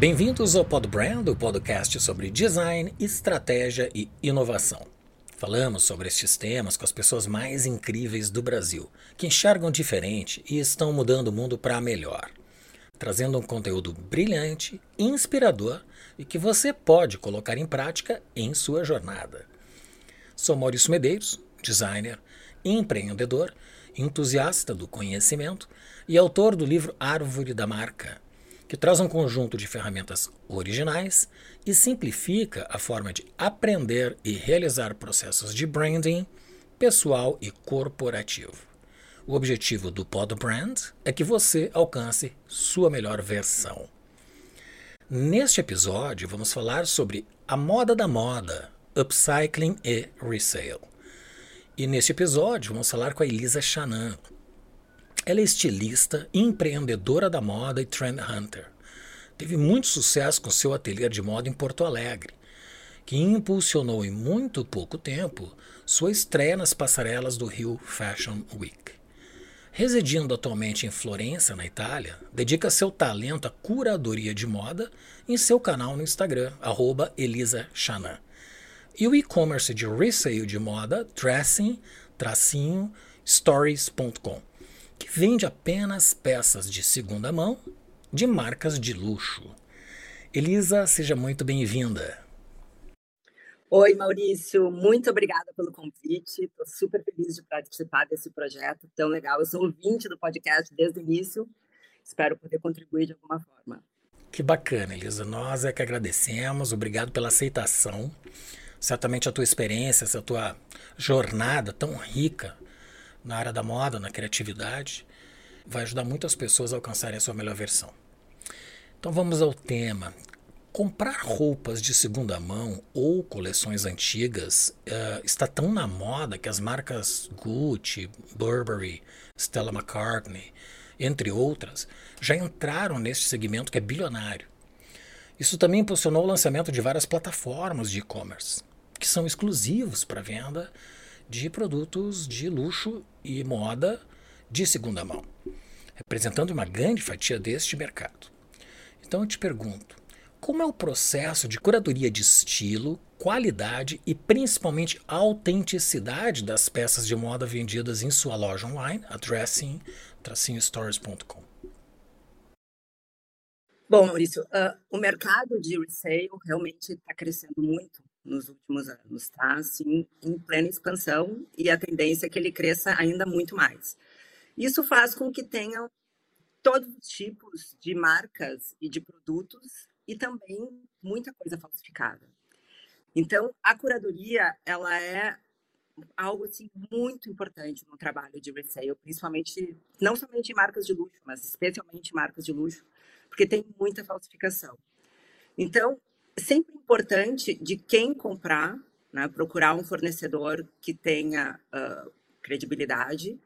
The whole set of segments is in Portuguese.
Bem-vindos ao Podbrand, o podcast sobre design, estratégia e inovação. Falamos sobre estes temas com as pessoas mais incríveis do Brasil, que enxergam diferente e estão mudando o mundo para melhor, trazendo um conteúdo brilhante, inspirador e que você pode colocar em prática em sua jornada. Sou Maurício Medeiros, designer, empreendedor, entusiasta do conhecimento e autor do livro Árvore da Marca que traz um conjunto de ferramentas originais e simplifica a forma de aprender e realizar processos de branding pessoal e corporativo. O objetivo do Pod Brand é que você alcance sua melhor versão. Neste episódio, vamos falar sobre a moda da moda, upcycling e resale. E neste episódio, vamos falar com a Elisa Chanan, ela é estilista, empreendedora da moda e trend hunter. Teve muito sucesso com seu ateliê de moda em Porto Alegre, que impulsionou em muito pouco tempo sua estreia nas passarelas do Rio Fashion Week. Residindo atualmente em Florença, na Itália, dedica seu talento à curadoria de moda em seu canal no Instagram, @elisa_chanan. E o e-commerce de resale de moda, dressing-stories.com que vende apenas peças de segunda mão de marcas de luxo. Elisa, seja muito bem-vinda. Oi, Maurício, muito obrigada pelo convite. Estou super feliz de participar desse projeto tão legal. Eu sou ouvinte do podcast desde o início. Espero poder contribuir de alguma forma. Que bacana, Elisa. Nós é que agradecemos. Obrigado pela aceitação. Certamente a tua experiência, essa tua jornada tão rica na área da moda, na criatividade, vai ajudar muitas pessoas a alcançarem a sua melhor versão. Então vamos ao tema. Comprar roupas de segunda mão ou coleções antigas uh, está tão na moda que as marcas Gucci, Burberry, Stella McCartney, entre outras, já entraram neste segmento que é bilionário. Isso também impulsionou o lançamento de várias plataformas de e-commerce, que são exclusivos para venda de produtos de luxo e moda de segunda mão, representando uma grande fatia deste mercado. Então eu te pergunto, como é o processo de curadoria de estilo, qualidade e principalmente autenticidade das peças de moda vendidas em sua loja online, a dressing-stories.com? Bom, Maurício, uh, o mercado de resale realmente está crescendo muito nos últimos anos, tá? Assim, em plena expansão e a tendência é que ele cresça ainda muito mais. Isso faz com que tenham todos os tipos de marcas e de produtos e também muita coisa falsificada. Então, a curadoria, ela é algo assim muito importante no trabalho de resale, principalmente não somente em marcas de luxo, mas especialmente em marcas de luxo, porque tem muita falsificação. Então, sempre importante de quem comprar, né, procurar um fornecedor que tenha uh, credibilidade.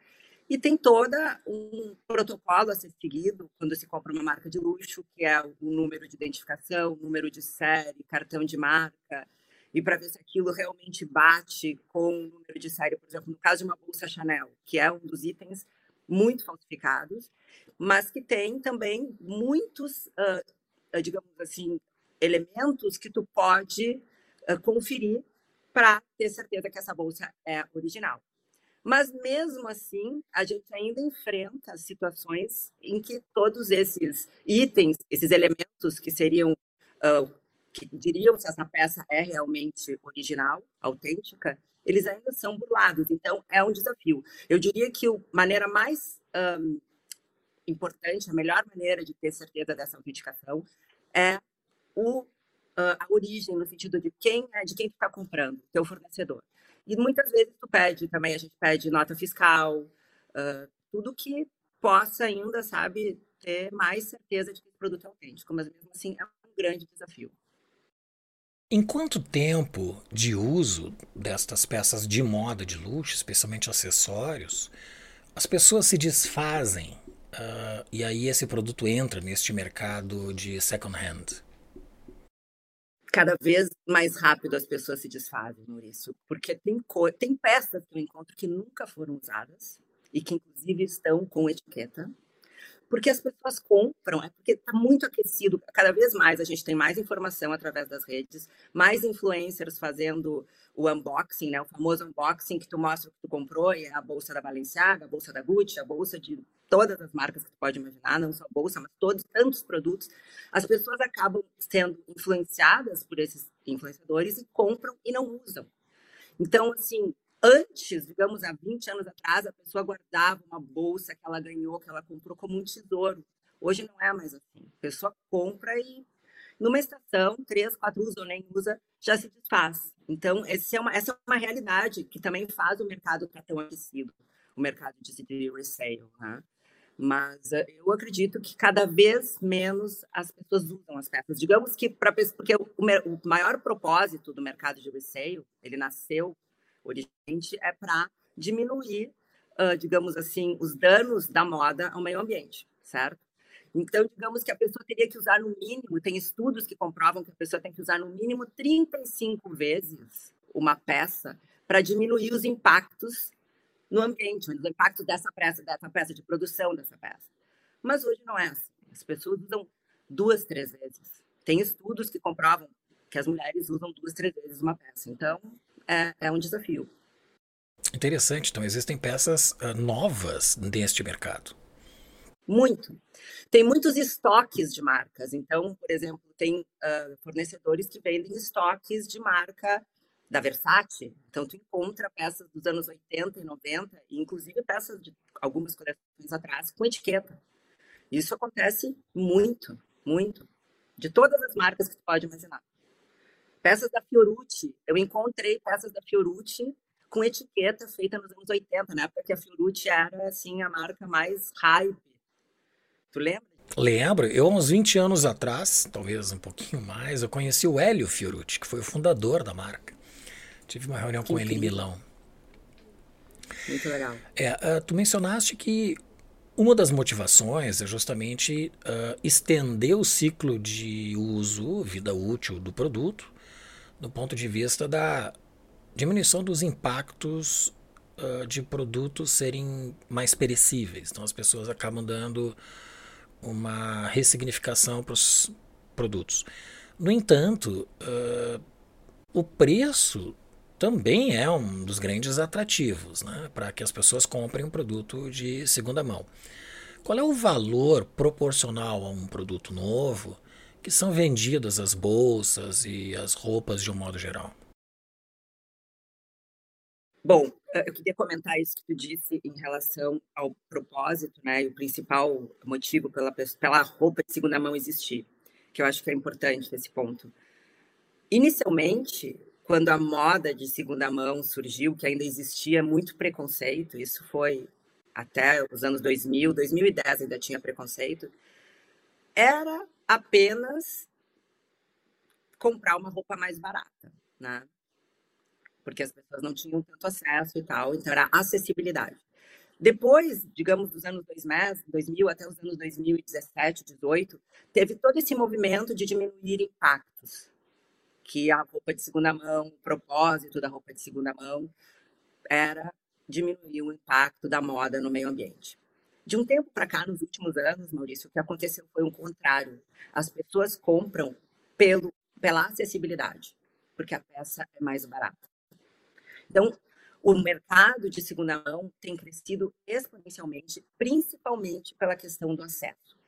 E tem toda um protocolo a ser seguido quando se compra uma marca de luxo, que é o número de identificação, número de série, cartão de marca, e para ver se aquilo realmente bate com o número de série, por exemplo, no caso de uma bolsa Chanel, que é um dos itens muito falsificados, mas que tem também muitos, uh, digamos assim, elementos que tu pode uh, conferir para ter certeza que essa bolsa é original. Mas mesmo assim, a gente ainda enfrenta situações em que todos esses itens, esses elementos que seriam uh, que diriam se essa peça é realmente original, autêntica, eles ainda são burlados. Então, é um desafio. Eu diria que a maneira mais um, importante, a melhor maneira de ter certeza dessa autenticação é o, uh, a origem, no sentido de quem é, de quem está comprando, teu fornecedor. E muitas vezes tu pede também, a gente pede nota fiscal, uh, tudo que possa ainda, sabe, ter mais certeza de que o produto é autêntico, mas mesmo assim é um grande desafio. Em quanto tempo de uso destas peças de moda de luxo, especialmente acessórios, as pessoas se desfazem uh, e aí esse produto entra neste mercado de second hand? Cada vez mais rápido as pessoas se desfazem, Maurício, porque tem, tem peças que eu encontro que nunca foram usadas e que inclusive estão com etiqueta, porque as pessoas compram, é porque está muito aquecido. Cada vez mais a gente tem mais informação através das redes, mais influencers fazendo o unboxing, né? O famoso unboxing que tu mostra o que tu comprou, e é a bolsa da Balenciaga, a bolsa da Gucci, a bolsa de todas as marcas que tu pode imaginar, não só bolsa, mas todos tantos produtos. As pessoas acabam sendo influenciadas por esses influenciadores e compram e não usam. Então, assim, Antes, digamos, há 20 anos atrás, a pessoa guardava uma bolsa que ela ganhou, que ela comprou como um tesouro. Hoje não é mais assim. A pessoa compra e, numa estação, três, quatro usa ou nem usa, já se desfaz. Então, é uma, essa é uma realidade que também faz o mercado estar tão aquecido, o mercado de resale. Né? Mas uh, eu acredito que cada vez menos as pessoas usam as peças. Digamos que, pra, porque o, o maior propósito do mercado de resale, ele nasceu originalmente é para diminuir, uh, digamos assim, os danos da moda ao meio ambiente, certo? Então, digamos que a pessoa teria que usar no mínimo, tem estudos que comprovam que a pessoa tem que usar no mínimo 35 vezes uma peça para diminuir os impactos no ambiente, os impactos dessa peça, dessa peça, de produção dessa peça. Mas hoje não é assim. As pessoas usam duas, três vezes. Tem estudos que comprovam que as mulheres usam duas, três vezes uma peça. Então, é, é um desafio. Interessante. Então, existem peças uh, novas neste mercado. Muito. Tem muitos estoques de marcas. Então, por exemplo, tem uh, fornecedores que vendem estoques de marca da Versace. Então, tu encontra peças dos anos 80 e 90, e inclusive peças de algumas coleções atrás com etiqueta. Isso acontece muito, muito. De todas as marcas que tu pode imaginar. Peças da Fiorucci. Eu encontrei peças da Fiorucci com etiqueta feita nos anos 80, na época que a Fiorucci era assim a marca mais hype. Tu lembra? Lembro, eu uns 20 anos atrás, talvez um pouquinho mais, eu conheci o Hélio Fiorucci, que foi o fundador da marca. Tive uma reunião que com incrível. ele em Milão. Muito legal. É, uh, tu mencionaste que uma das motivações é justamente uh, estender o ciclo de uso, vida útil do produto, do ponto de vista da diminuição dos impactos uh, de produtos serem mais perecíveis. Então as pessoas acabam dando uma ressignificação para os produtos. No entanto, o preço também é um dos grandes atrativos né, para que as pessoas comprem um produto de segunda mão. Qual é o valor proporcional a um produto novo que são vendidas as bolsas e as roupas de um modo geral? Bom, eh, eu queria comentar isso que tu disse em relação ao propósito, né, e o principal motivo pela, pela roupa de segunda mão existir, que eu acho que é importante esse ponto. Inicialmente, quando a moda de segunda mão surgiu, que ainda existia muito preconceito, isso foi até os anos 2000, 2010 ainda tinha preconceito, era apenas comprar uma roupa mais barata, né? Porque as pessoas não tinham tanto acesso e tal, então era acessibilidade. Depois, digamos, dos anos 2000 até os anos 2017, 2018, teve todo esse movimento de diminuir impactos, que a roupa de segunda mão, o propósito da roupa de segunda mão era diminuir o impacto da moda no meio ambiente. De um tempo para cá, nos últimos anos, Maurício, o que aconteceu foi o contrário. As pessoas compram pelo, pela acessibilidade, porque a peça é mais barata. Então, o mercado de segunda mão tem crescido exponencialmente, principalmente pela questão do acesso.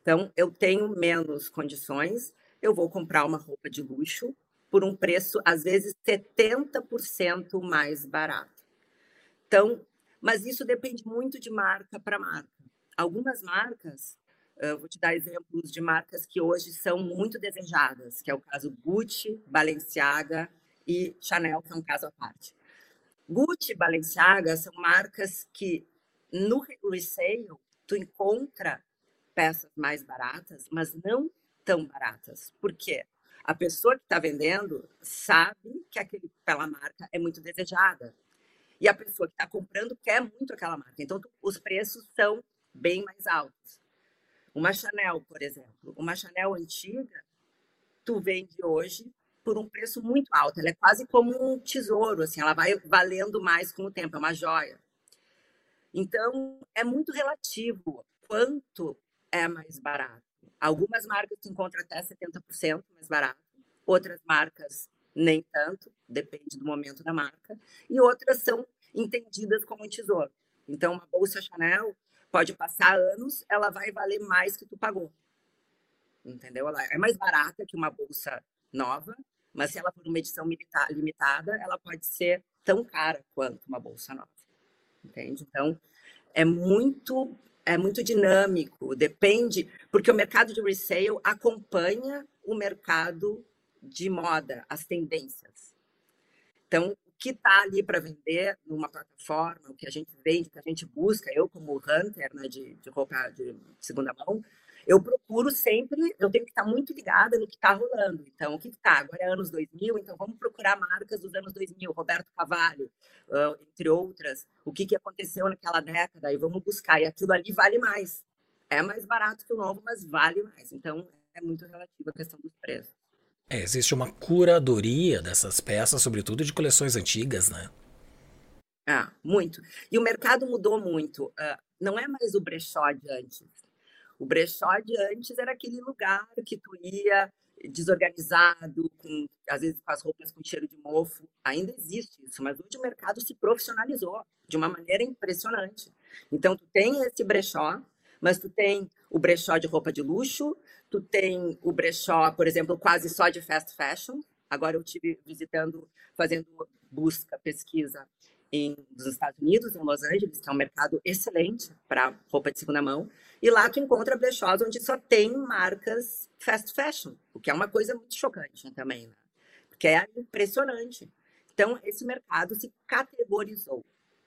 Então, eu tenho menos condições, eu vou comprar uma roupa de luxo por um preço, às vezes, 70% mais barato. Então, mas isso depende muito de marca para marca. Algumas marcas, eu vou te dar exemplos de marcas que hoje são muito desejadas, que é o caso Gucci, Balenciaga e Chanel, que é um caso à parte. Gucci e Balenciaga são marcas que no resale tu encontra peças mais baratas, mas não tão baratas. Por quê? A pessoa que está vendendo sabe que aquela marca é muito desejada. E a pessoa que está comprando quer muito aquela marca. Então, os preços são bem mais altos. Uma Chanel, por exemplo, uma Chanel antiga, tu vende hoje por um preço muito alto. Ela é quase como um tesouro, assim, ela vai valendo mais com o tempo, é uma joia. Então, é muito relativo quanto é mais barato. Algumas marcas tu encontra até 70% mais barato, outras marcas nem tanto, depende do momento da marca, e outras são entendidas como um tesouro. Então, uma bolsa Chanel pode passar anos, ela vai valer mais que tu pagou. Entendeu? Ela é mais barata que uma bolsa nova, mas se ela for uma edição limitada, ela pode ser tão cara quanto uma bolsa nova. Entende? Então, é muito é muito dinâmico, depende, porque o mercado de resale acompanha o mercado de moda, as tendências. Então, o que está ali para vender numa plataforma, o que a gente vende, o que a gente busca, eu como hunter né, de, de roupa de segunda mão, eu procuro sempre, eu tenho que estar muito ligada no que está rolando. Então, o que está? Agora é anos 2000, então vamos procurar marcas dos anos 2000, Roberto Cavallo, uh, entre outras. O que, que aconteceu naquela década? E vamos buscar. E aquilo ali vale mais. É mais barato que o novo, mas vale mais. Então, é muito relativo a questão dos preços. É, existe uma curadoria dessas peças, sobretudo de coleções antigas, né? Ah, muito. E o mercado mudou muito. Uh, não é mais o brechó de antes. O brechó de antes era aquele lugar que tu ia desorganizado, com, às vezes com as roupas com cheiro de mofo. Ainda existe isso, mas hoje o mercado se profissionalizou de uma maneira impressionante. Então, tu tem esse brechó, mas tu tem o brechó de roupa de luxo, tu tem o brechó, por exemplo, quase só de fast fashion. Agora eu tive visitando, fazendo busca, pesquisa em, nos Estados Unidos, em Los Angeles, que é um mercado excelente para roupa de segunda mão. E lá tu encontra brechós onde só tem marcas fast fashion, o que é uma coisa muito chocante também, né? Porque é impressionante. Então, esse mercado se categorizou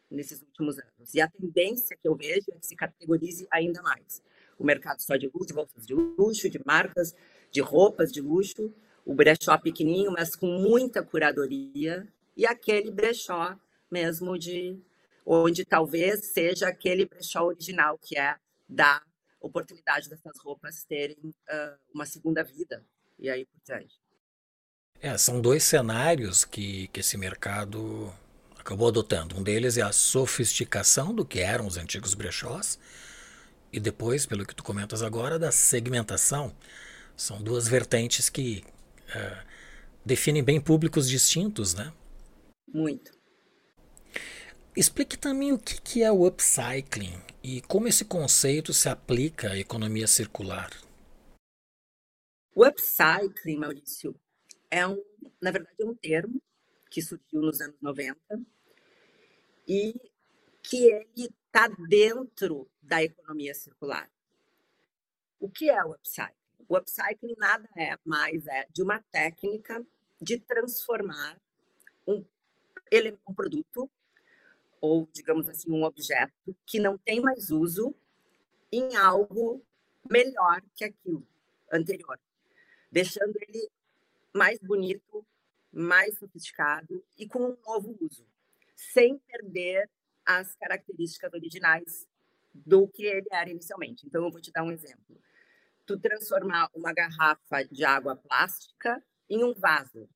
nesses últimos anos. E a tendência que eu vejo é que se categorize ainda mais. O mercado só de luxo, de bolsas de luxo, de marcas, de roupas de luxo, o brechó pequenininho, mas com muita curadoria, e aquele brechó mesmo de onde talvez seja aquele brechó original, que é dar oportunidade dessas roupas terem uh, uma segunda vida e aí por diante. É, são dois cenários que, que esse mercado acabou adotando. Um deles é a sofisticação do que eram os antigos brechós e depois, pelo que tu comentas agora, da segmentação. São duas vertentes que uh, definem bem públicos distintos, né? Muito. Explique também o que é o upcycling e como esse conceito se aplica à economia circular. O upcycling, Maurício, é um, na verdade, é um termo que surgiu nos anos 90 e que ele está dentro da economia circular. O que é o upcycling? O upcycling nada é mais é de uma técnica de transformar um, um produto ou, digamos assim, um objeto que não tem mais uso em algo melhor que aquilo anterior, deixando ele mais bonito, mais sofisticado e com um novo uso, sem perder as características originais do que ele era inicialmente. Então, eu vou te dar um exemplo. Tu transformar uma garrafa de água plástica em um vaso,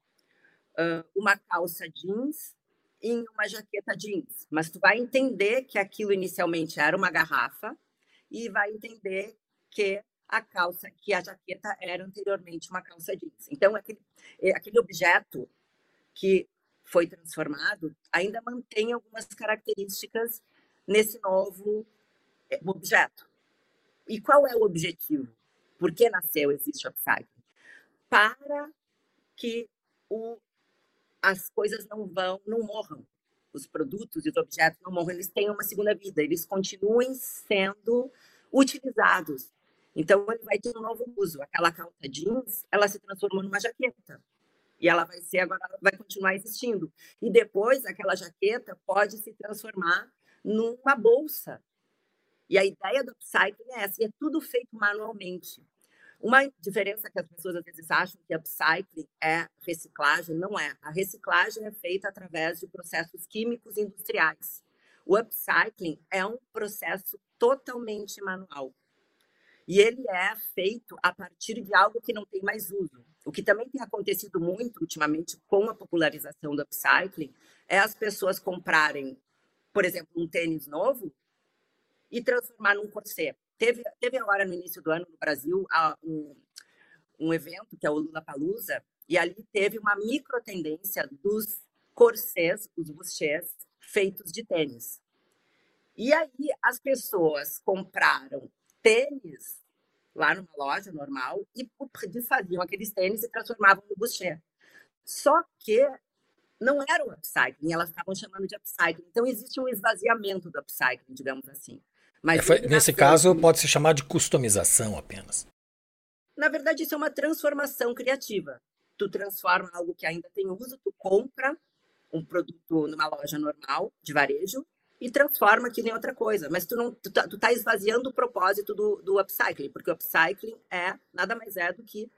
uma calça jeans em uma jaqueta jeans, mas tu vai entender que aquilo inicialmente era uma garrafa e vai entender que a calça, que a jaqueta era anteriormente uma calça jeans. Então, aquele, é, aquele objeto que foi transformado ainda mantém algumas características nesse novo é, objeto. E qual é o objetivo? Por que nasceu Existe Upcycling? Para que o as coisas não vão, não morram. Os produtos e os objetos não morram, eles têm uma segunda vida, eles continuem sendo utilizados. Então, ele vai ter um novo uso. Aquela calça jeans, ela se transformou numa jaqueta. E ela vai ser agora, vai continuar existindo. E depois, aquela jaqueta pode se transformar numa bolsa. E a ideia do upcycling é essa, e é tudo feito manualmente. Uma diferença que as pessoas às vezes acham que upcycling é reciclagem, não é. A reciclagem é feita através de processos químicos industriais. O upcycling é um processo totalmente manual. E ele é feito a partir de algo que não tem mais uso. O que também tem acontecido muito ultimamente com a popularização do upcycling é as pessoas comprarem, por exemplo, um tênis novo e transformar num corset teve, teve agora no início do ano no Brasil um, um evento que é o Lula Palusa, e ali teve uma micro tendência dos corsés, os buchés, feitos de tênis. E aí as pessoas compraram tênis lá numa loja normal e desfaziam aqueles tênis e transformavam no buchê. Só que não era o upcycling, elas estavam chamando de upcycling. Então existe um esvaziamento do upcycling, digamos assim. Mas é, foi, nesse caso, pode se chamar de customização apenas. Na verdade, isso é uma transformação criativa. Tu transforma algo que ainda tem uso, tu compra um produto numa loja normal de varejo e transforma aquilo em outra coisa. Mas tu não tu tá, tu tá esvaziando o propósito do, do upcycling, porque o upcycling é nada mais é do que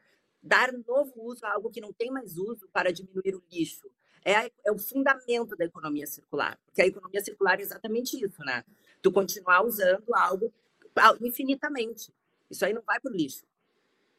dar novo uso a algo que não tem mais uso para diminuir o lixo. É, é o fundamento da economia circular, porque a economia circular é exatamente isso, né? Tu continuar usando algo infinitamente. Isso aí não vai para o lixo.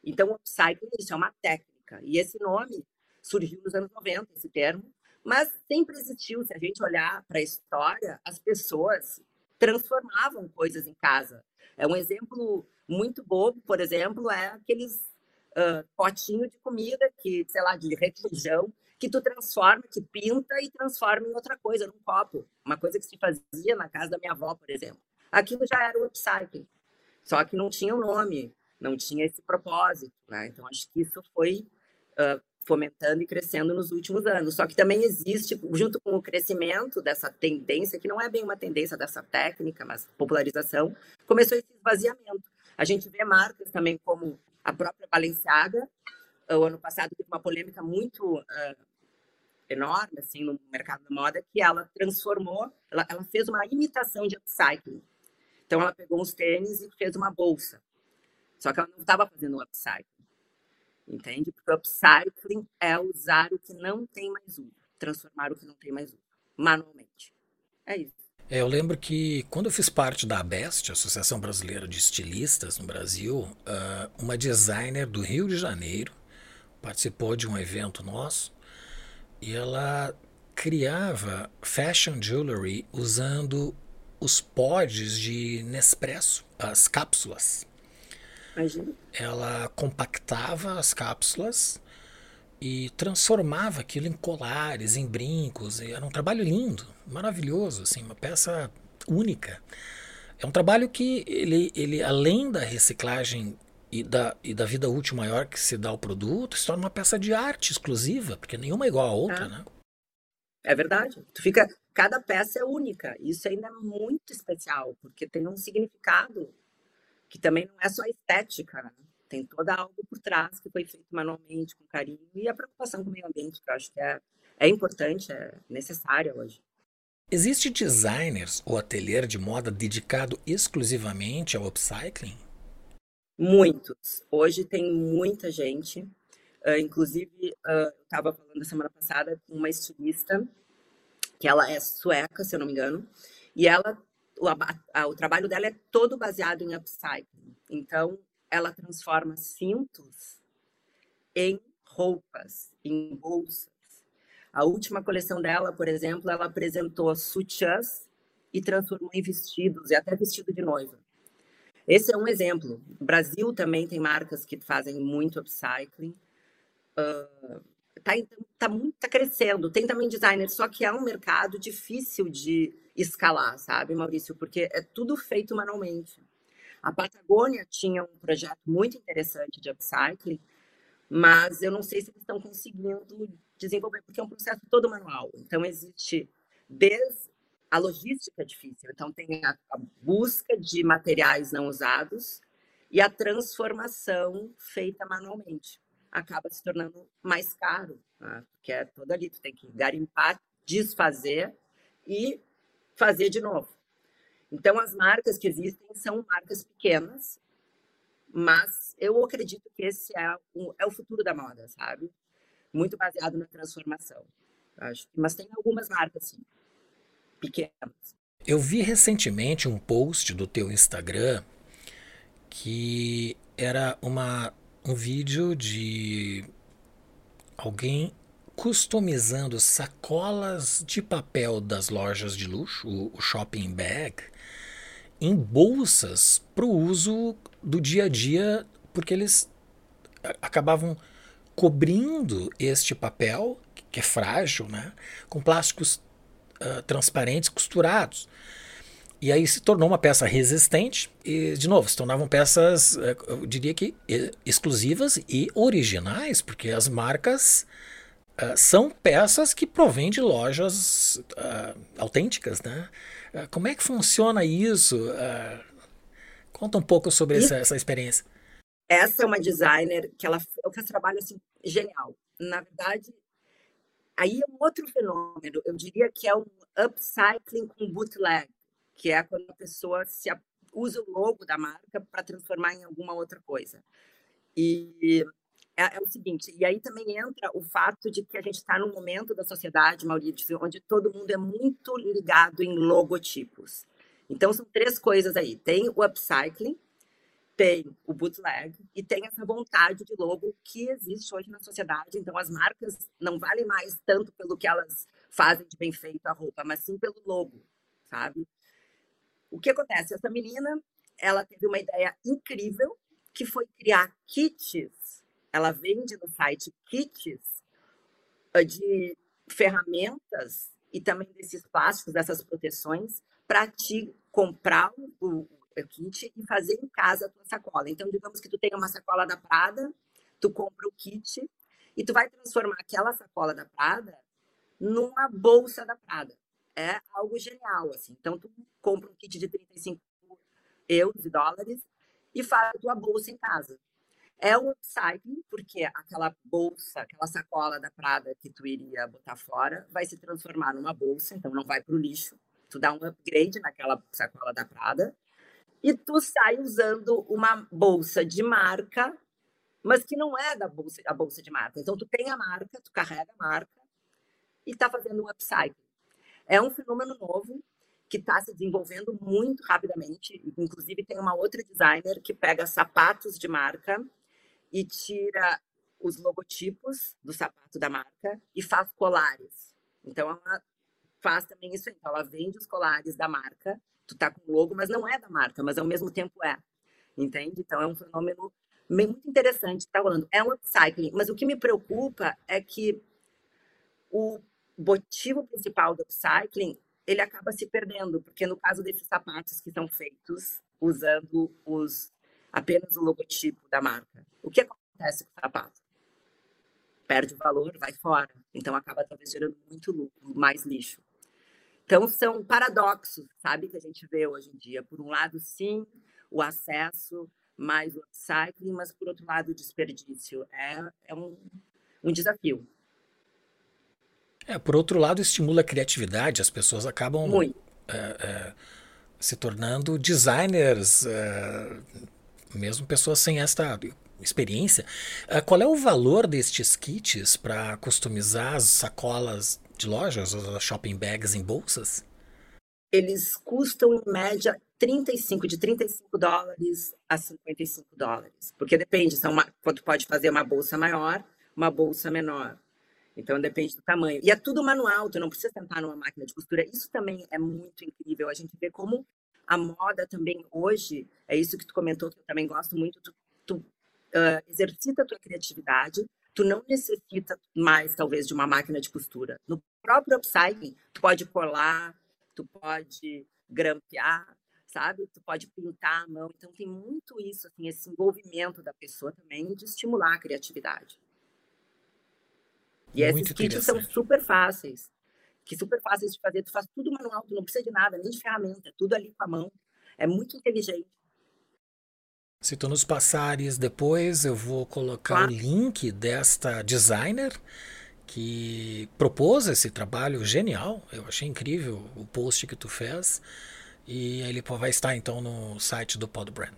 Então, o upcycling isso é uma técnica. E esse nome surgiu nos anos 90, esse termo, mas sempre existiu. Se a gente olhar para a história, as pessoas transformavam coisas em casa. É um exemplo muito bobo, por exemplo, é aqueles uh, potinhos de comida que, sei lá, de requeijão, que tu transforma, que pinta e transforma em outra coisa, num copo. Uma coisa que se fazia na casa da minha avó, por exemplo. Aquilo já era o upcycling. Só que não tinha o um nome, não tinha esse propósito. Né? Então, acho que isso foi uh, fomentando e crescendo nos últimos anos. Só que também existe, junto com o crescimento dessa tendência, que não é bem uma tendência dessa técnica, mas popularização, começou esse esvaziamento. A gente vê marcas também como a própria Balenciaga. O ano passado teve uma polêmica muito uh, enorme assim no mercado da moda que ela transformou, ela, ela fez uma imitação de upcycling. Então ela pegou os tênis e fez uma bolsa. Só que ela não estava fazendo upcycling entende? Porque upcycling é usar o que não tem mais uso, transformar o que não tem mais uso, manualmente. É isso. É, eu lembro que quando eu fiz parte da ABEST, Associação Brasileira de Estilistas no Brasil, uh, uma designer do Rio de Janeiro participou de um evento nosso e ela criava fashion jewelry usando os pods de Nespresso, as cápsulas. Imagina. Ela compactava as cápsulas e transformava aquilo em colares, em brincos. era um trabalho lindo, maravilhoso, assim, uma peça única. É um trabalho que ele, ele além da reciclagem e da, e da vida útil maior que se dá ao produto, se torna uma peça de arte exclusiva, porque nenhuma é igual à outra, é. né? É verdade. Tu fica, cada peça é única. Isso ainda é muito especial, porque tem um significado que também não é só estética, né? tem toda algo por trás que foi feito manualmente, com carinho, e a preocupação com o meio ambiente, que eu acho que é, é importante, é necessária hoje. Existe designers ou ateliê de moda dedicado exclusivamente ao upcycling? Muitos. Hoje tem muita gente. Uh, inclusive, uh, eu estava falando semana passada com uma estilista, que ela é sueca, se eu não me engano, e ela o, a, o trabalho dela é todo baseado em upcycling. Então, ela transforma cintos em roupas, em bolsas. A última coleção dela, por exemplo, ela apresentou sutiãs e transformou em vestidos, e até vestido de noiva. Esse é um exemplo. O Brasil também tem marcas que fazem muito upcycling. Uh, tá, tá, tá crescendo. Tem também designers, só que é um mercado difícil de escalar, sabe, Maurício? Porque é tudo feito manualmente. A Patagônia tinha um projeto muito interessante de upcycling, mas eu não sei se eles estão conseguindo desenvolver, porque é um processo todo manual. Então, existe desde a logística é difícil. Então, tem a, a busca de materiais não usados e a transformação feita manualmente. Acaba se tornando mais caro, né? porque é todo ali. Tu tem que garimpar, desfazer e fazer de novo. Então, as marcas que existem são marcas pequenas, mas eu acredito que esse é o, é o futuro da moda, sabe? Muito baseado na transformação. Acho. Mas tem algumas marcas, sim, pequenas. Eu vi recentemente um post do teu Instagram que era uma, um vídeo de alguém customizando sacolas de papel das lojas de luxo, o, shopping bag, em bolsas para o uso do dia a dia, porque eles acabavam cobrindo este papel, que é frágil, né, com plásticos uh, transparentes costurados. E aí se tornou uma peça resistente e, de novo, se tornavam peças, eu diria que exclusivas e originais, porque as marcas uh, são peças que provêm de lojas uh, autênticas, né? Uh, como é que funciona isso? conta um pouco sobre essa, essa, experiência. Essa é uma designer que ela fez trabalho assim genial. Na verdade, aí é um outro fenômeno. Eu diria que é um upcycling com bootleg que é quando a pessoa se usa o logo da marca para transformar em alguma outra coisa. E é, é, o seguinte, e aí também entra o fato de que a gente está num momento da sociedade, Maurício, onde todo mundo é muito ligado em logotipos. Então são três coisas aí. Tem o upcycling, tem o bootleg e tem essa vontade de logo que existe hoje na sociedade. Então as marcas não valem mais tanto pelo que elas fazem de bem feito a roupa, mas sim pelo logo, sabe? O que acontece? Essa menina, ela teve uma ideia incrível, que foi criar kits. Ela vende no site kits ah, de ferramentas e também desses plásticos, dessas proteções, para te comprar o, o, kit e fazer em casa a tua sacola. Então, digamos que tu tenha uma sacola da Prada, tu compra o kit e tu vai transformar aquela sacola da Prada numa bolsa da Prada é algo genial, assim. Então, tu compra um kit de 35 euros e dólares e faz a tua bolsa em casa. É um upcycling, porque aquela bolsa, aquela sacola da Prada que tu iria botar fora, vai se transformar numa bolsa, então não vai para o lixo. Tu dá um upgrade naquela sacola da Prada e tu sai usando uma bolsa de marca, mas que não é da bolsa, a bolsa de marca. Então tu tem a marca, tu carrega a marca e está fazendo um upcycling. É um fenômeno novo que está se desenvolvendo muito rapidamente. Inclusive, tem uma outra designer que pega sapatos de marca e tira os logotipos do sapato da marca e faz colares. Então, ela faz também isso. Então, ela vende os colares da marca. Tu tá com o logo, mas não é da marca, mas ao mesmo tempo é. Entende? Então, é um fenômeno muito interessante que está rolando. É um upcycling, mas o que me preocupa é que o motivo principal do upcycling, ele acaba se perdendo, porque no caso desses sapatos que são feitos usando os apenas o logotipo da marca, o que acontece com o sapato? Perde o valor, vai fora. Então acaba talvez gerando muito lucro, mais lixo. Então são paradoxos, sabe, que a gente vê hoje em dia. Por um lado, sim, o acesso, mais o upcycling, mas por outro lado, o desperdício. É, é um, um desafio. É, por outro lado, estimula a criatividade, as pessoas acabam é, é, se tornando designers, é, mesmo pessoas sem esta experiência. É, qual é o valor destes kits para customizar as sacolas de lojas, as shopping bags em bolsas? Eles custam em média 35, de 35 dólares a 55 dólares. Porque depende, são uma, quando pode fazer uma bolsa maior, uma bolsa menor. Então depende do tamanho. E é tudo manual, tu não precisa sentar numa máquina de costura. Isso também é muito incrível. A gente vê como a moda também hoje, é isso que tu comentou, que eu também gosto muito, tu, tu uh, exercita a tua criatividade, tu não necessita mais, talvez, de uma máquina de costura. No próprio upcycling, tu pode colar, tu pode grampear, sabe? Tu pode pintar a mão. Então, tem muito isso, assim, esse envolvimento da pessoa também de estimular a criatividade. E Muito esses kits são super fáceis. Que super fáceis de fazer. Tu faz tudo manual, tu não precisa de nada, nem de ferramenta, tudo ali com a mão. É muito inteligente. Se tu nos passares depois, eu vou colocar claro. o link desta designer que propôs esse trabalho genial. Eu achei incrível o post que tu fez. E ele vai estar então no site do Podbrand.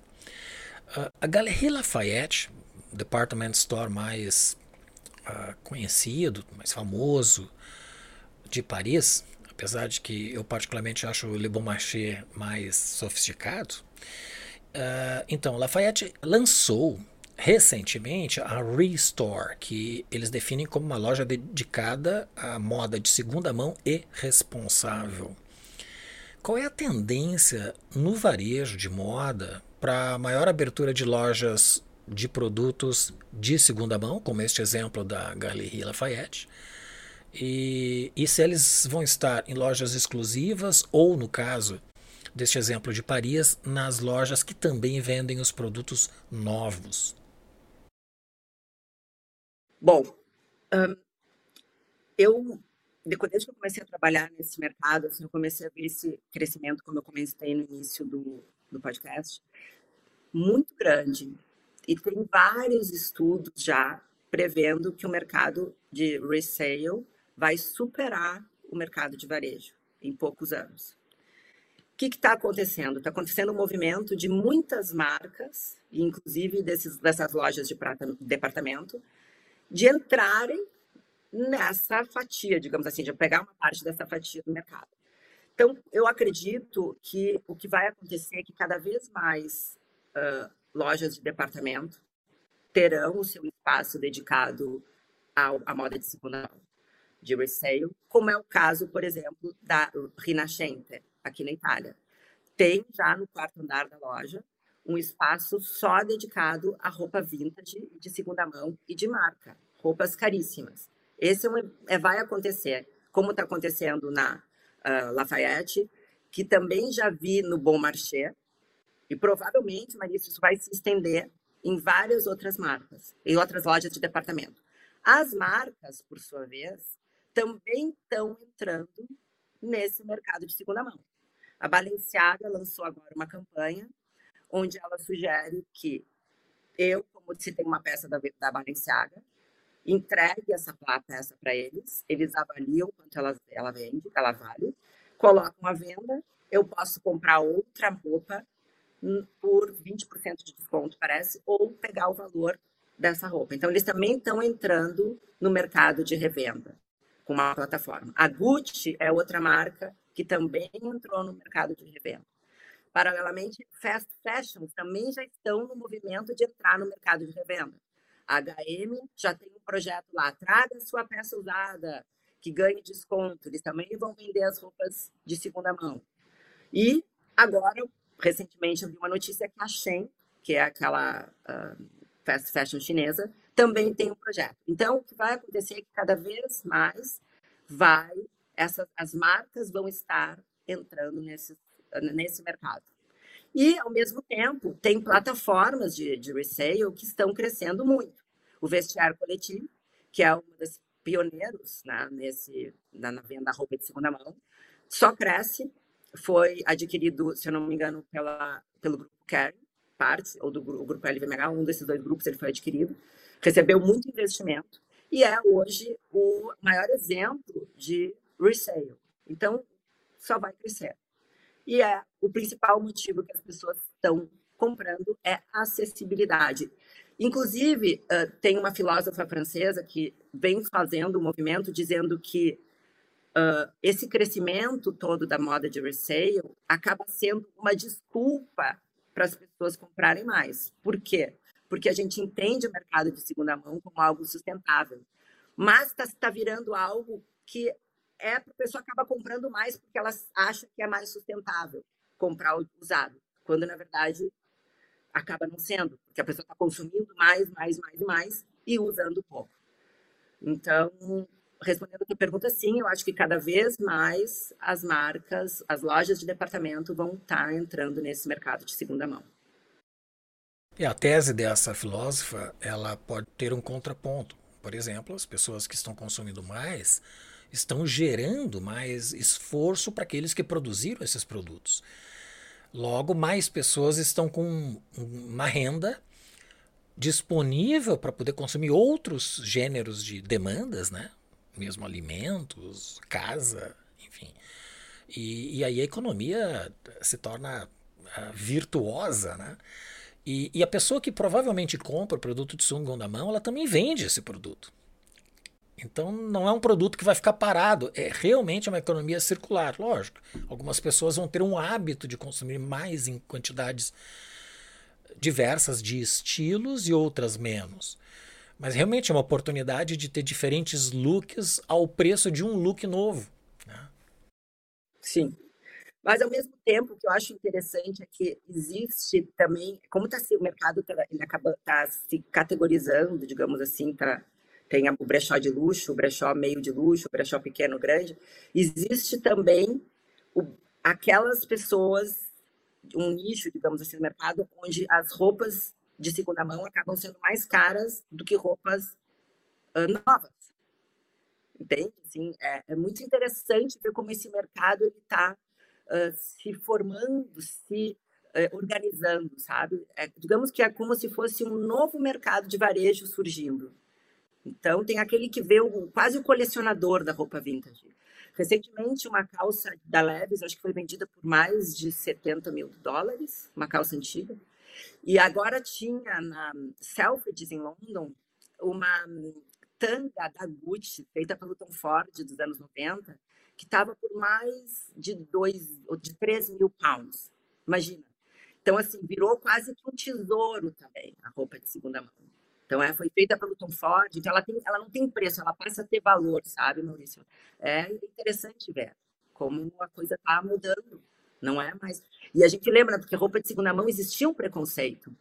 Uh, a Galerie Lafayette, department store mais uh, conhecido, mais famoso de Paris, apesar de que eu particularmente acho o Le Bon Marché mais sofisticado. Uh, então, Lafayette lançou recentemente a Restore, que eles definem como uma loja dedicada à moda de segunda mão e responsável. Qual é a tendência no varejo de moda para maior abertura de lojas de produtos de segunda mão, como este exemplo da Galerie Lafayette? E, e se eles vão estar em lojas exclusivas ou, no caso deste exemplo de Paris, nas lojas que também vendem os produtos novos? Bom, eu desde que eu comecei a trabalhar nesse mercado, assim, eu comecei a ver esse crescimento, como eu comecei no início do, do podcast, muito grande. E tem vários estudos já prevendo que o mercado de resale vai superar o mercado de varejo em poucos anos. Que está acontecendo? Está acontecendo um movimento de muitas marcas, inclusive desses, dessas lojas de prata, departamento, de entrarem nessa fatia, digamos assim, de pegar uma parte dessa fatia do mercado. Então, eu acredito que o que vai acontecer é que cada vez mais uh, lojas de departamento terão o seu espaço dedicado ao, à moda de segunda mão, de resale, como é o caso, por exemplo, da Rinascente, aqui na Itália. Tem já no quarto andar da loja um espaço só dedicado à roupa vintage, de segunda mão e de marca, roupas caríssimas. Esse é, um, é vai acontecer, como está acontecendo na uh, Lafayette, que também já vi no Bon Marché, e provavelmente, Marisa, isso vai se estender em várias outras marcas, em outras lojas de departamento. As marcas, por sua vez, também estão entrando nesse mercado de segunda mão. A Balenciaga lançou agora uma campanha onde ela sugere que eu, como se tem uma peça da, da Balenciaga, entregue essa peça para eles, eles avaliam quanto ela, ela vende, ela vale, colocam a venda, eu posso comprar outra roupa por 20% de desconto, parece, ou pegar o valor dessa roupa. Então, eles também estão entrando no mercado de revenda com uma plataforma. A Gucci é outra marca que também entrou no mercado de revenda. Paralelamente, fast fashions também já estão no movimento de entrar no mercado de revenda. A HM já tem um projeto lá, traga sua peça usada, que ganhe desconto. Eles também vão vender as roupas de segunda mão. E agora, recentemente, eu vi uma notícia que a Shein, que é aquela uh, fast fashion chinesa, também tem um projeto. Então, o que vai acontecer é que cada vez mais vai, essas, as marcas vão estar entrando nesse, nesse mercado. E, ao mesmo tempo, tem plataformas de, de resale que estão crescendo muito. O Vestiário Coletivo, que é um dos pioneiros né, nesse, na, na venda da roupa de segunda mão, só cresce. Foi adquirido, se eu não me engano, pela, pelo grupo Care, parte, ou do grupo, grupo LVMH, um desses dois grupos ele foi adquirido. Recebeu muito investimento e é hoje o maior exemplo de resale. Então, só vai crescer. E é o principal motivo que as pessoas estão comprando é acessibilidade. Inclusive, uh, tem uma filósofa francesa que vem fazendo um movimento dizendo que uh, esse crescimento todo da moda de resale acaba sendo uma desculpa para as pessoas comprarem mais. Por quê? Porque a gente entende o mercado de segunda mão como algo sustentável, mas está tá virando algo que é a pessoa acaba comprando mais porque ela acha que é mais sustentável comprar usado, quando na verdade acaba não sendo, porque a pessoa está consumindo mais, mais, mais, mais e usando pouco. Então, respondendo a tua pergunta, sim, eu acho que cada vez mais as marcas, as lojas de departamento vão estar tá entrando nesse mercado de segunda mão. E a tese dessa filósofa, ela pode ter um contraponto. Por exemplo, as pessoas que estão consumindo mais estão gerando mais esforço para aqueles que produziram esses produtos. Logo, mais pessoas estão com uma renda disponível para poder consumir outros gêneros de demandas, né? Mesmo alimentos, casa, enfim. E, e aí a economia se torna uh, virtuosa, né? E, e, a pessoa que provavelmente compra o produto de segunda mão, ela também vende esse produto. Então não é um produto que vai ficar parado, é realmente uma economia circular, lógico. Algumas pessoas vão ter um hábito de consumir mais em quantidades diversas de estilos e outras menos. Mas realmente é uma oportunidade de ter diferentes looks ao preço de um look novo. Né? Sim. Mas, ao mesmo tempo, o que eu acho interessante é que existe também, como tá, o mercado tá, acaba tá se categorizando, digamos assim, tá, tem o brechó de luxo, o brechó meio de luxo, o brechó pequeno, grande, existe também o, aquelas pessoas, um nicho, digamos assim, no mercado, onde as roupas de segunda mão acabam sendo mais caras do que roupas uh, novas. Entende? Assim, é, é, muito interessante ver como esse mercado está uh, se formando, se uh, organizando, sabe? É, digamos que é como se fosse um novo mercado de varejo surgindo. Então, tem aquele que vê o, quase o colecionador da roupa vintage. Recentemente, uma calça da Levis, acho que foi vendida por mais de 70 mil dólares, uma calça antiga. E agora tinha na Selfridges, em London, uma tanga da Gucci, feita pelo Tom Ford dos anos 90, que estava por mais de dois ou de 3 mil pounds. Imagina. Então, assim, virou quase que um tesouro também, a roupa de segunda mão. Então, ela foi feita pelo Tom Ford, então ela, tem, ela não tem preço, ela passa a ter valor, sabe, Maurício? É interessante ver como a coisa está mudando, não é mais. E a gente lembra, porque roupa de segunda mão existia um preconceito.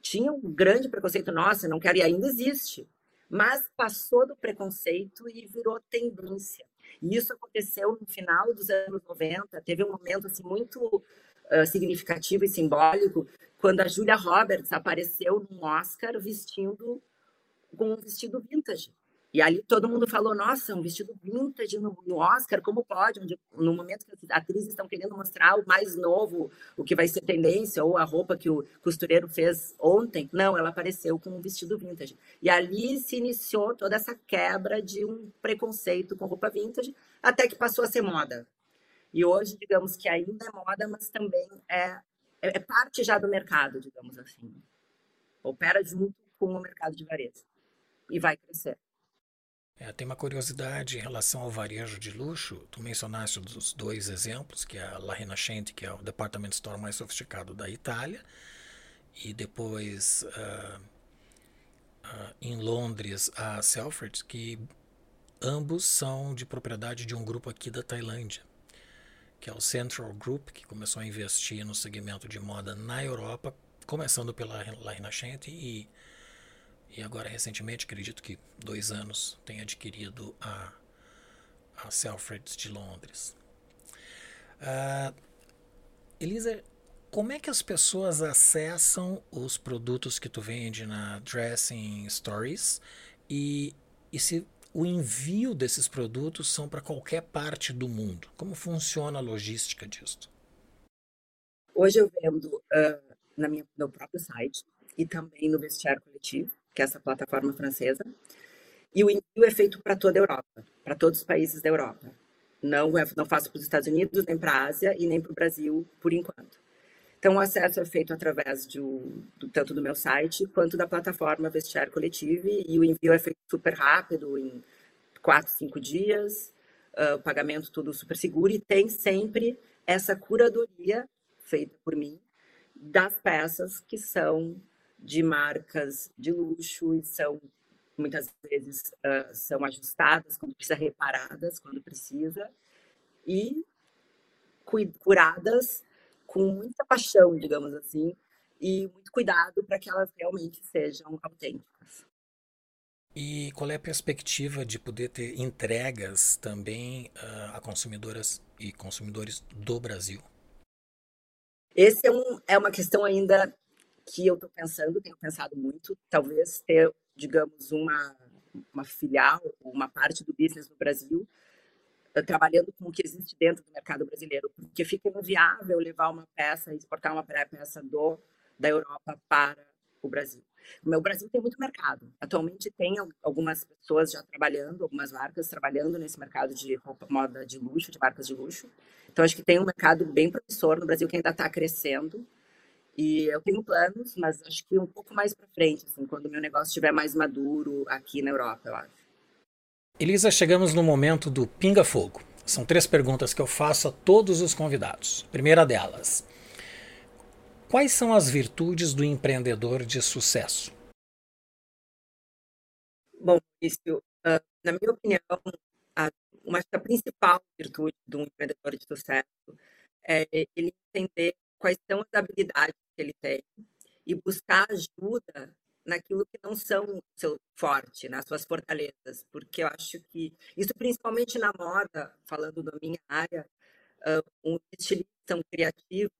Tinha um grande preconceito, nossa, não quero, e ainda existe. Mas passou do preconceito e virou tendência. E isso aconteceu no final dos anos 90, teve um momento assim muito uh, significativo e simbólico, quando a Julia Roberts apareceu no Oscar vestindo com um vestido vintage. E ali todo mundo falou: nossa, um vestido vintage no, no Oscar, como pode? Onde, no momento que as atrizes estão querendo mostrar o mais novo, o que vai ser tendência, ou a roupa que o costureiro fez ontem. Não, ela apareceu com um vestido vintage. E ali se iniciou toda essa quebra de um preconceito com roupa vintage, até que passou a ser moda. E hoje, digamos que ainda é moda, mas também é é, é parte já do mercado, digamos assim. Opera junto com o mercado de varejo e vai crescer. É, tem uma curiosidade em relação ao varejo de luxo. Tu mencionaste os dois exemplos, que é a La Rinascente, que é o department store mais sofisticado da Itália, e depois uh, uh, em Londres a Selfridges, que ambos são de propriedade de um grupo aqui da Tailândia que é o Central Group, que começou a investir no segmento de moda na Europa, começando pela La Rinascente e, e agora recentemente, acredito que dois anos, tem adquirido a, a Selfridges de Londres. Uh, Elisa, como é que as pessoas acessam os produtos que tu vende na Dressing Stories e, e se o envio desses produtos são para qualquer parte do mundo. Como funciona a logística disso? Hoje eu vendo uh, na minha, no próprio site e também no Vestiário Coletivo, que é essa plataforma francesa. E o envio é feito para toda a Europa, para todos os países da Europa. Não, é, não faço para os Estados Unidos, nem para a Ásia e nem para o Brasil, por enquanto. Então, o acesso é feito através do, do, tanto do meu site quanto da plataforma Vestiário Coletivo e o envio é feito super rápido, em quatro, cinco dias, uh, o pagamento tudo super seguro e tem sempre essa curadoria feita por mim das peças que são de marcas de luxo e são muitas vezes uh, são ajustadas quando precisa, reparadas quando precisa e curadas com muita paixão, digamos assim, e muito cuidado para que elas realmente sejam autênticas. E qual é a perspectiva de poder ter entregas também uh, a consumidoras e consumidores do Brasil? Esse é, um, é uma questão ainda que eu estou pensando, tenho pensado muito, talvez ter, digamos, uma, uma filial, uma parte do business no Brasil, trabalhando com o que existe dentro do mercado brasileiro, porque fica inviável levar uma peça, exportar uma peça do, da Europa para o Brasil. O Brasil tem muito mercado. Atualmente tem algumas pessoas já trabalhando, algumas marcas trabalhando nesse mercado de roupa, moda de luxo, de marcas de luxo. Então acho que tem um mercado bem promissor no Brasil que ainda está crescendo. E eu tenho planos, mas acho que um pouco mais para frente, assim, quando o meu negócio estiver mais maduro aqui na Europa, eu acho. Elisa, chegamos no momento do Pinga Fogo. São três perguntas que eu faço a todos os convidados. Primeira delas: Quais são as virtudes do empreendedor de sucesso? Bom, isso, uh, na minha opinião, a, uma a principal virtude do empreendedor de sucesso é ele entender quais são as habilidades que ele tem e buscar ajuda naquilo que não são seu forte, nas suas fortalezas, porque eu acho que isso principalmente na moda, falando da minha área, um estilista, um criativo,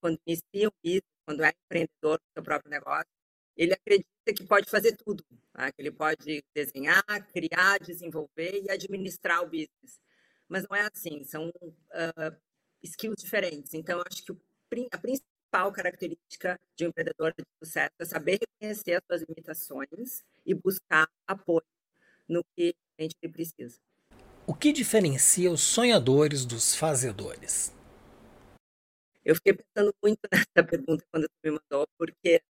quando inicia um business, quando é empreendedor do seu próprio negócio, ele acredita que pode fazer tudo, tá? que ele pode desenhar, criar, desenvolver e administrar o business. Mas não é assim, são uh, skills diferentes. Então, acho que o, a principal característica de um empreendedor de sucesso é saber reconhecer as suas limitações e buscar apoio no que a gente precisa. O que diferencia os sonhadores dos fazedores? Eu fiquei pensando muito nessa pergunta quando você me mandou, porque.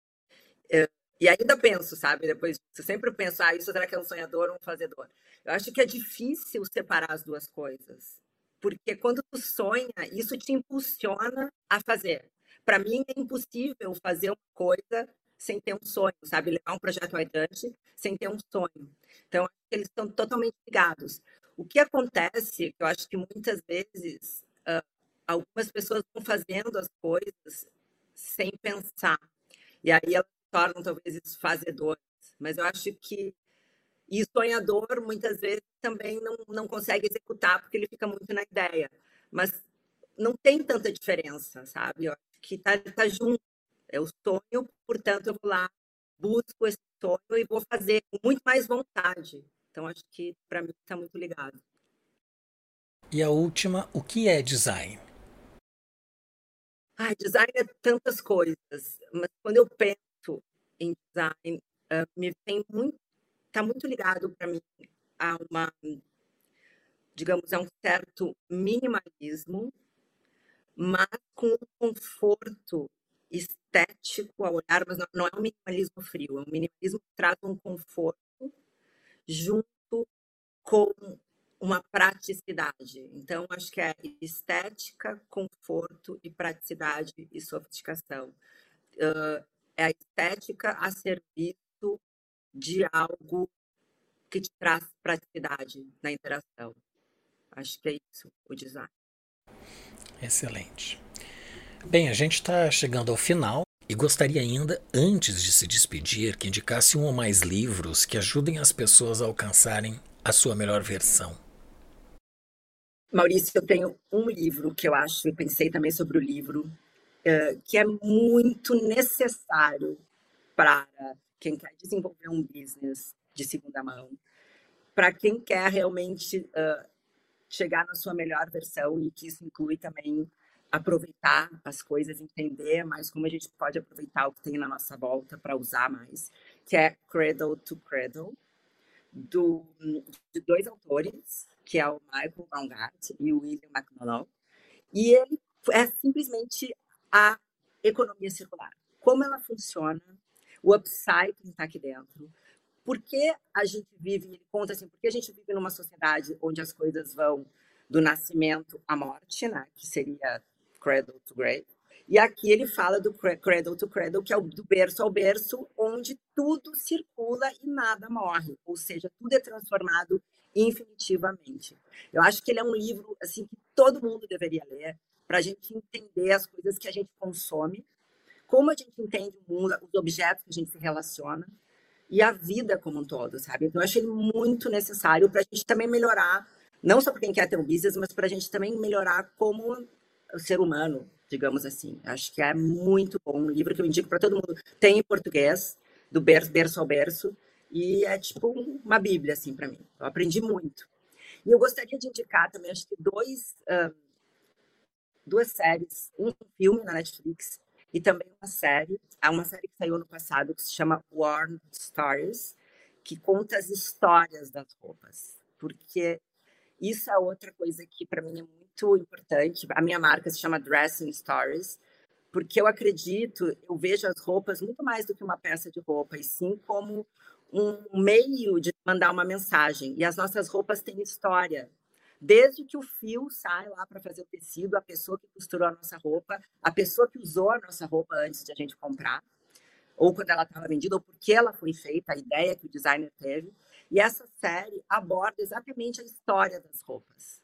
Eh, e ainda penso, sabe? Depois eu sempre penso, ah, isso será que é um sonhador ou um fazedor? Eu acho que é difícil separar as duas coisas. Porque quando tu sonha, isso te impulsiona a fazer. Para mim, é impossível fazer uma coisa sem ter um sonho, sabe? Levar um projeto adiante sem ter um sonho. Então, eles estão totalmente ligados. O que acontece, eu acho que muitas vezes uh, algumas pessoas vão fazendo as coisas sem pensar. E aí elas tornam talvez fazedoras. Mas eu acho que e sonhador muitas vezes também não, não consegue executar porque ele fica muito na ideia. Mas não tem tanta diferença, sabe? Eu acho que tá, tá junto. É o sonho, portanto eu vou lá, busco esse sonho e vou fazer com muito mais vontade. Então acho que para mim está muito ligado. E a última, o que é design? Ah, design é tantas coisas, mas quando eu penso em design, uh, me vem muito, está muito ligado para mim a uma, digamos, a um certo minimalismo, mas com um conforto estético ao olhar, mas não, é um minimalismo frio, é um minimalismo que traz um conforto junto com uma praticidade. Então, acho que é estética, conforto e praticidade e sofisticação. Uh, é a estética a serviço de algo que te traz praticidade na interação. Acho que é isso o design. Excelente. Bem, a gente está chegando ao final e gostaria ainda, antes de se despedir, que indicasse um ou mais livros que ajudem as pessoas a alcançarem a sua melhor versão. Maurício, eu tenho um livro que eu acho, eu pensei também sobre o livro, uh, que é muito necessário para quem quer desenvolver um business de segunda mão, para quem quer realmente uh, chegar na sua melhor versão e que isso inclui também aproveitar as coisas, entender mais como a gente pode aproveitar o que tem na nossa volta para usar mais, que é Cradle to Cradle, do, de dois autores, que é o Michael Baumgart e o William McDonald. E ele é simplesmente a economia circular. Como ela funciona, o upcycling está aqui dentro. Por que a gente vive, ele conta assim, porque a gente vive numa sociedade onde as coisas vão do nascimento à morte, né, que seria cradle to grave. E aqui ele fala do cradle to cradle, que é o do berço ao berço, onde tudo circula e nada morre, ou seja, tudo é transformado infinitivamente. Eu acho que ele é um livro assim que todo mundo deveria ler para a gente entender as coisas que a gente consome, como a gente entende o mundo, os objetos que a gente se relaciona e a vida como um todo, sabe? Então eu ele muito necessário para a gente também melhorar, não só para quem quer ter um business, mas para a gente também melhorar como o ser humano, digamos assim. Acho que é muito bom, um livro que eu indico para todo mundo. Tem em português, do berço, berço ao berço, e é tipo uma bíblia, assim, para mim. Eu aprendi muito. E eu gostaria de indicar também, acho que dois, uh, duas séries. Um filme na Netflix e também uma série. Há uma série que saiu no passado que se chama Warm Stories, que conta as histórias das roupas. Porque isso é outra coisa que para mim é muito importante. A minha marca se chama Dressing Stories, porque eu acredito, eu vejo as roupas muito mais do que uma peça de roupa, e sim como um meio de mandar uma mensagem. E as nossas roupas têm história. Desde que o fio sai lá para fazer o tecido, a pessoa que costurou a nossa roupa, a pessoa que usou a nossa roupa antes de a gente comprar, ou quando ela estava vendida, ou porque ela foi feita, a ideia que o designer teve. E essa série aborda exatamente a história das roupas.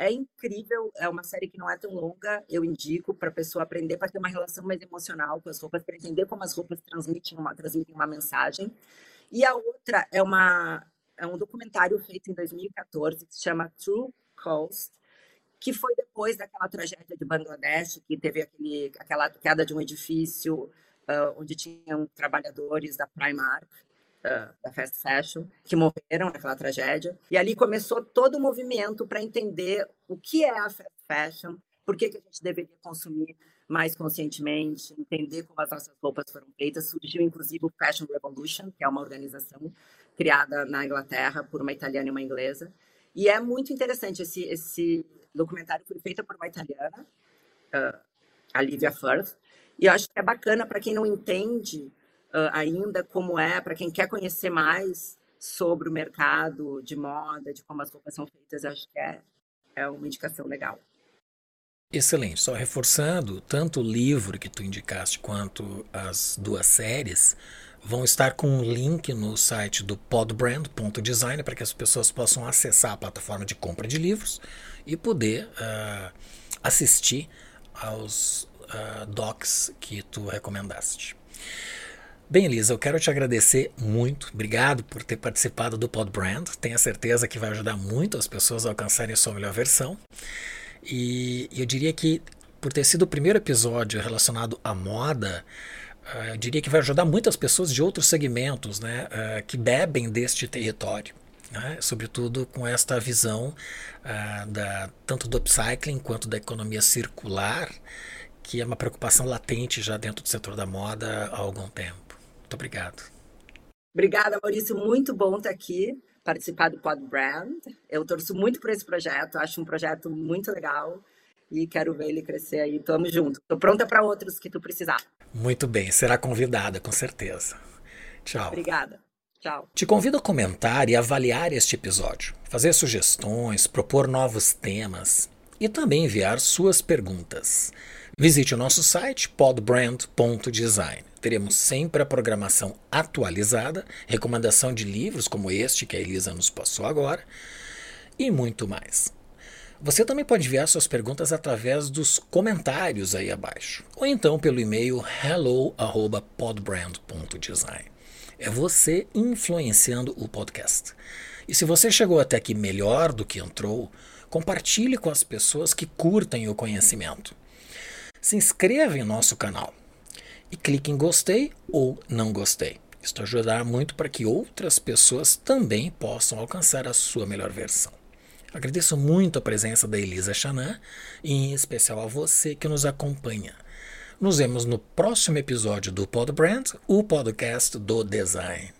É incrível, é uma série que não é tão longa, eu indico para a pessoa aprender, para ter uma relação mais emocional com as roupas, para entender como as roupas transmitem uma, transmitem uma mensagem. E a outra é, uma, é um documentário feito em 2014 que se chama True Cost, que foi depois daquela tragédia de Bangladesh, que teve aquele, aquela queda de um edifício uh, onde tinham trabalhadores da Primark, uh, da fast fashion, que morreram naquela tragédia. E ali começou todo o movimento para entender o que é a fast fashion, por que, que a gente deveria consumir mais conscientemente, entender como as nossas roupas foram feitas. Surgiu, inclusive, o Fashion Revolution, que é uma organização criada na Inglaterra por uma italiana e uma inglesa. E é muito interessante esse, esse documentário foi feito por uma italiana, uh, a Livia Firth, e eu acho que é bacana para quem não entende uh, ainda como é, para quem quer conhecer mais sobre o mercado de moda, de como as roupas são feitas, acho que é, é uma indicação legal. Excelente. Só reforçando, tanto o livro que tu indicaste quanto as duas séries vão estar com um link no site do podbrand.design para que as pessoas possam acessar a plataforma de compra de livros e poder uh, assistir aos uh, docs que tu recomendaste. Bem, Elisa, eu quero te agradecer muito. Obrigado por ter participado do Podbrand. Tenho certeza que vai ajudar muito as pessoas a alcançarem a sua melhor versão. E eu diria que, por ter sido o primeiro episódio relacionado à moda, uh, eu diria que vai ajudar muitas pessoas de outros segmentos né, uh, que bebem deste território. Né, sobretudo com esta visão uh, da, tanto do upcycling quanto da economia circular, que é uma preocupação latente já dentro do setor da moda há algum tempo. Muito obrigado. Obrigada, Maurício. Muito bom estar aqui, participar do Pod Brand. Eu torço muito por esse projeto, acho um projeto muito legal e quero ver ele crescer aí. Tamo junto. Estou pronta para outros que tu precisar. Muito bem, será convidada, com certeza. Tchau. Obrigada. Tchau. Te convido a comentar e avaliar este episódio, fazer sugestões, propor novos temas e também enviar suas perguntas. Visite o nosso site podbrand.design. Teremos sempre a programação atualizada, recomendação de livros como este que a Elisa nos passou agora e muito mais. Você também pode enviar suas perguntas através dos comentários aí abaixo, ou então pelo e-mail hello@podbrand.design. É você influenciando o podcast. E se você chegou até aqui melhor do que entrou, compartilhe com as pessoas que curtem o conhecimento se inscreva em nosso canal e clique em gostei ou não gostei. Isto ajudará muito para que outras pessoas também possam alcançar a sua melhor versão. Agradeço muito a presença da Elisa Chanan e em especial a você que nos acompanha. Nos vemos no próximo episódio do Pod Brand, o podcast do design.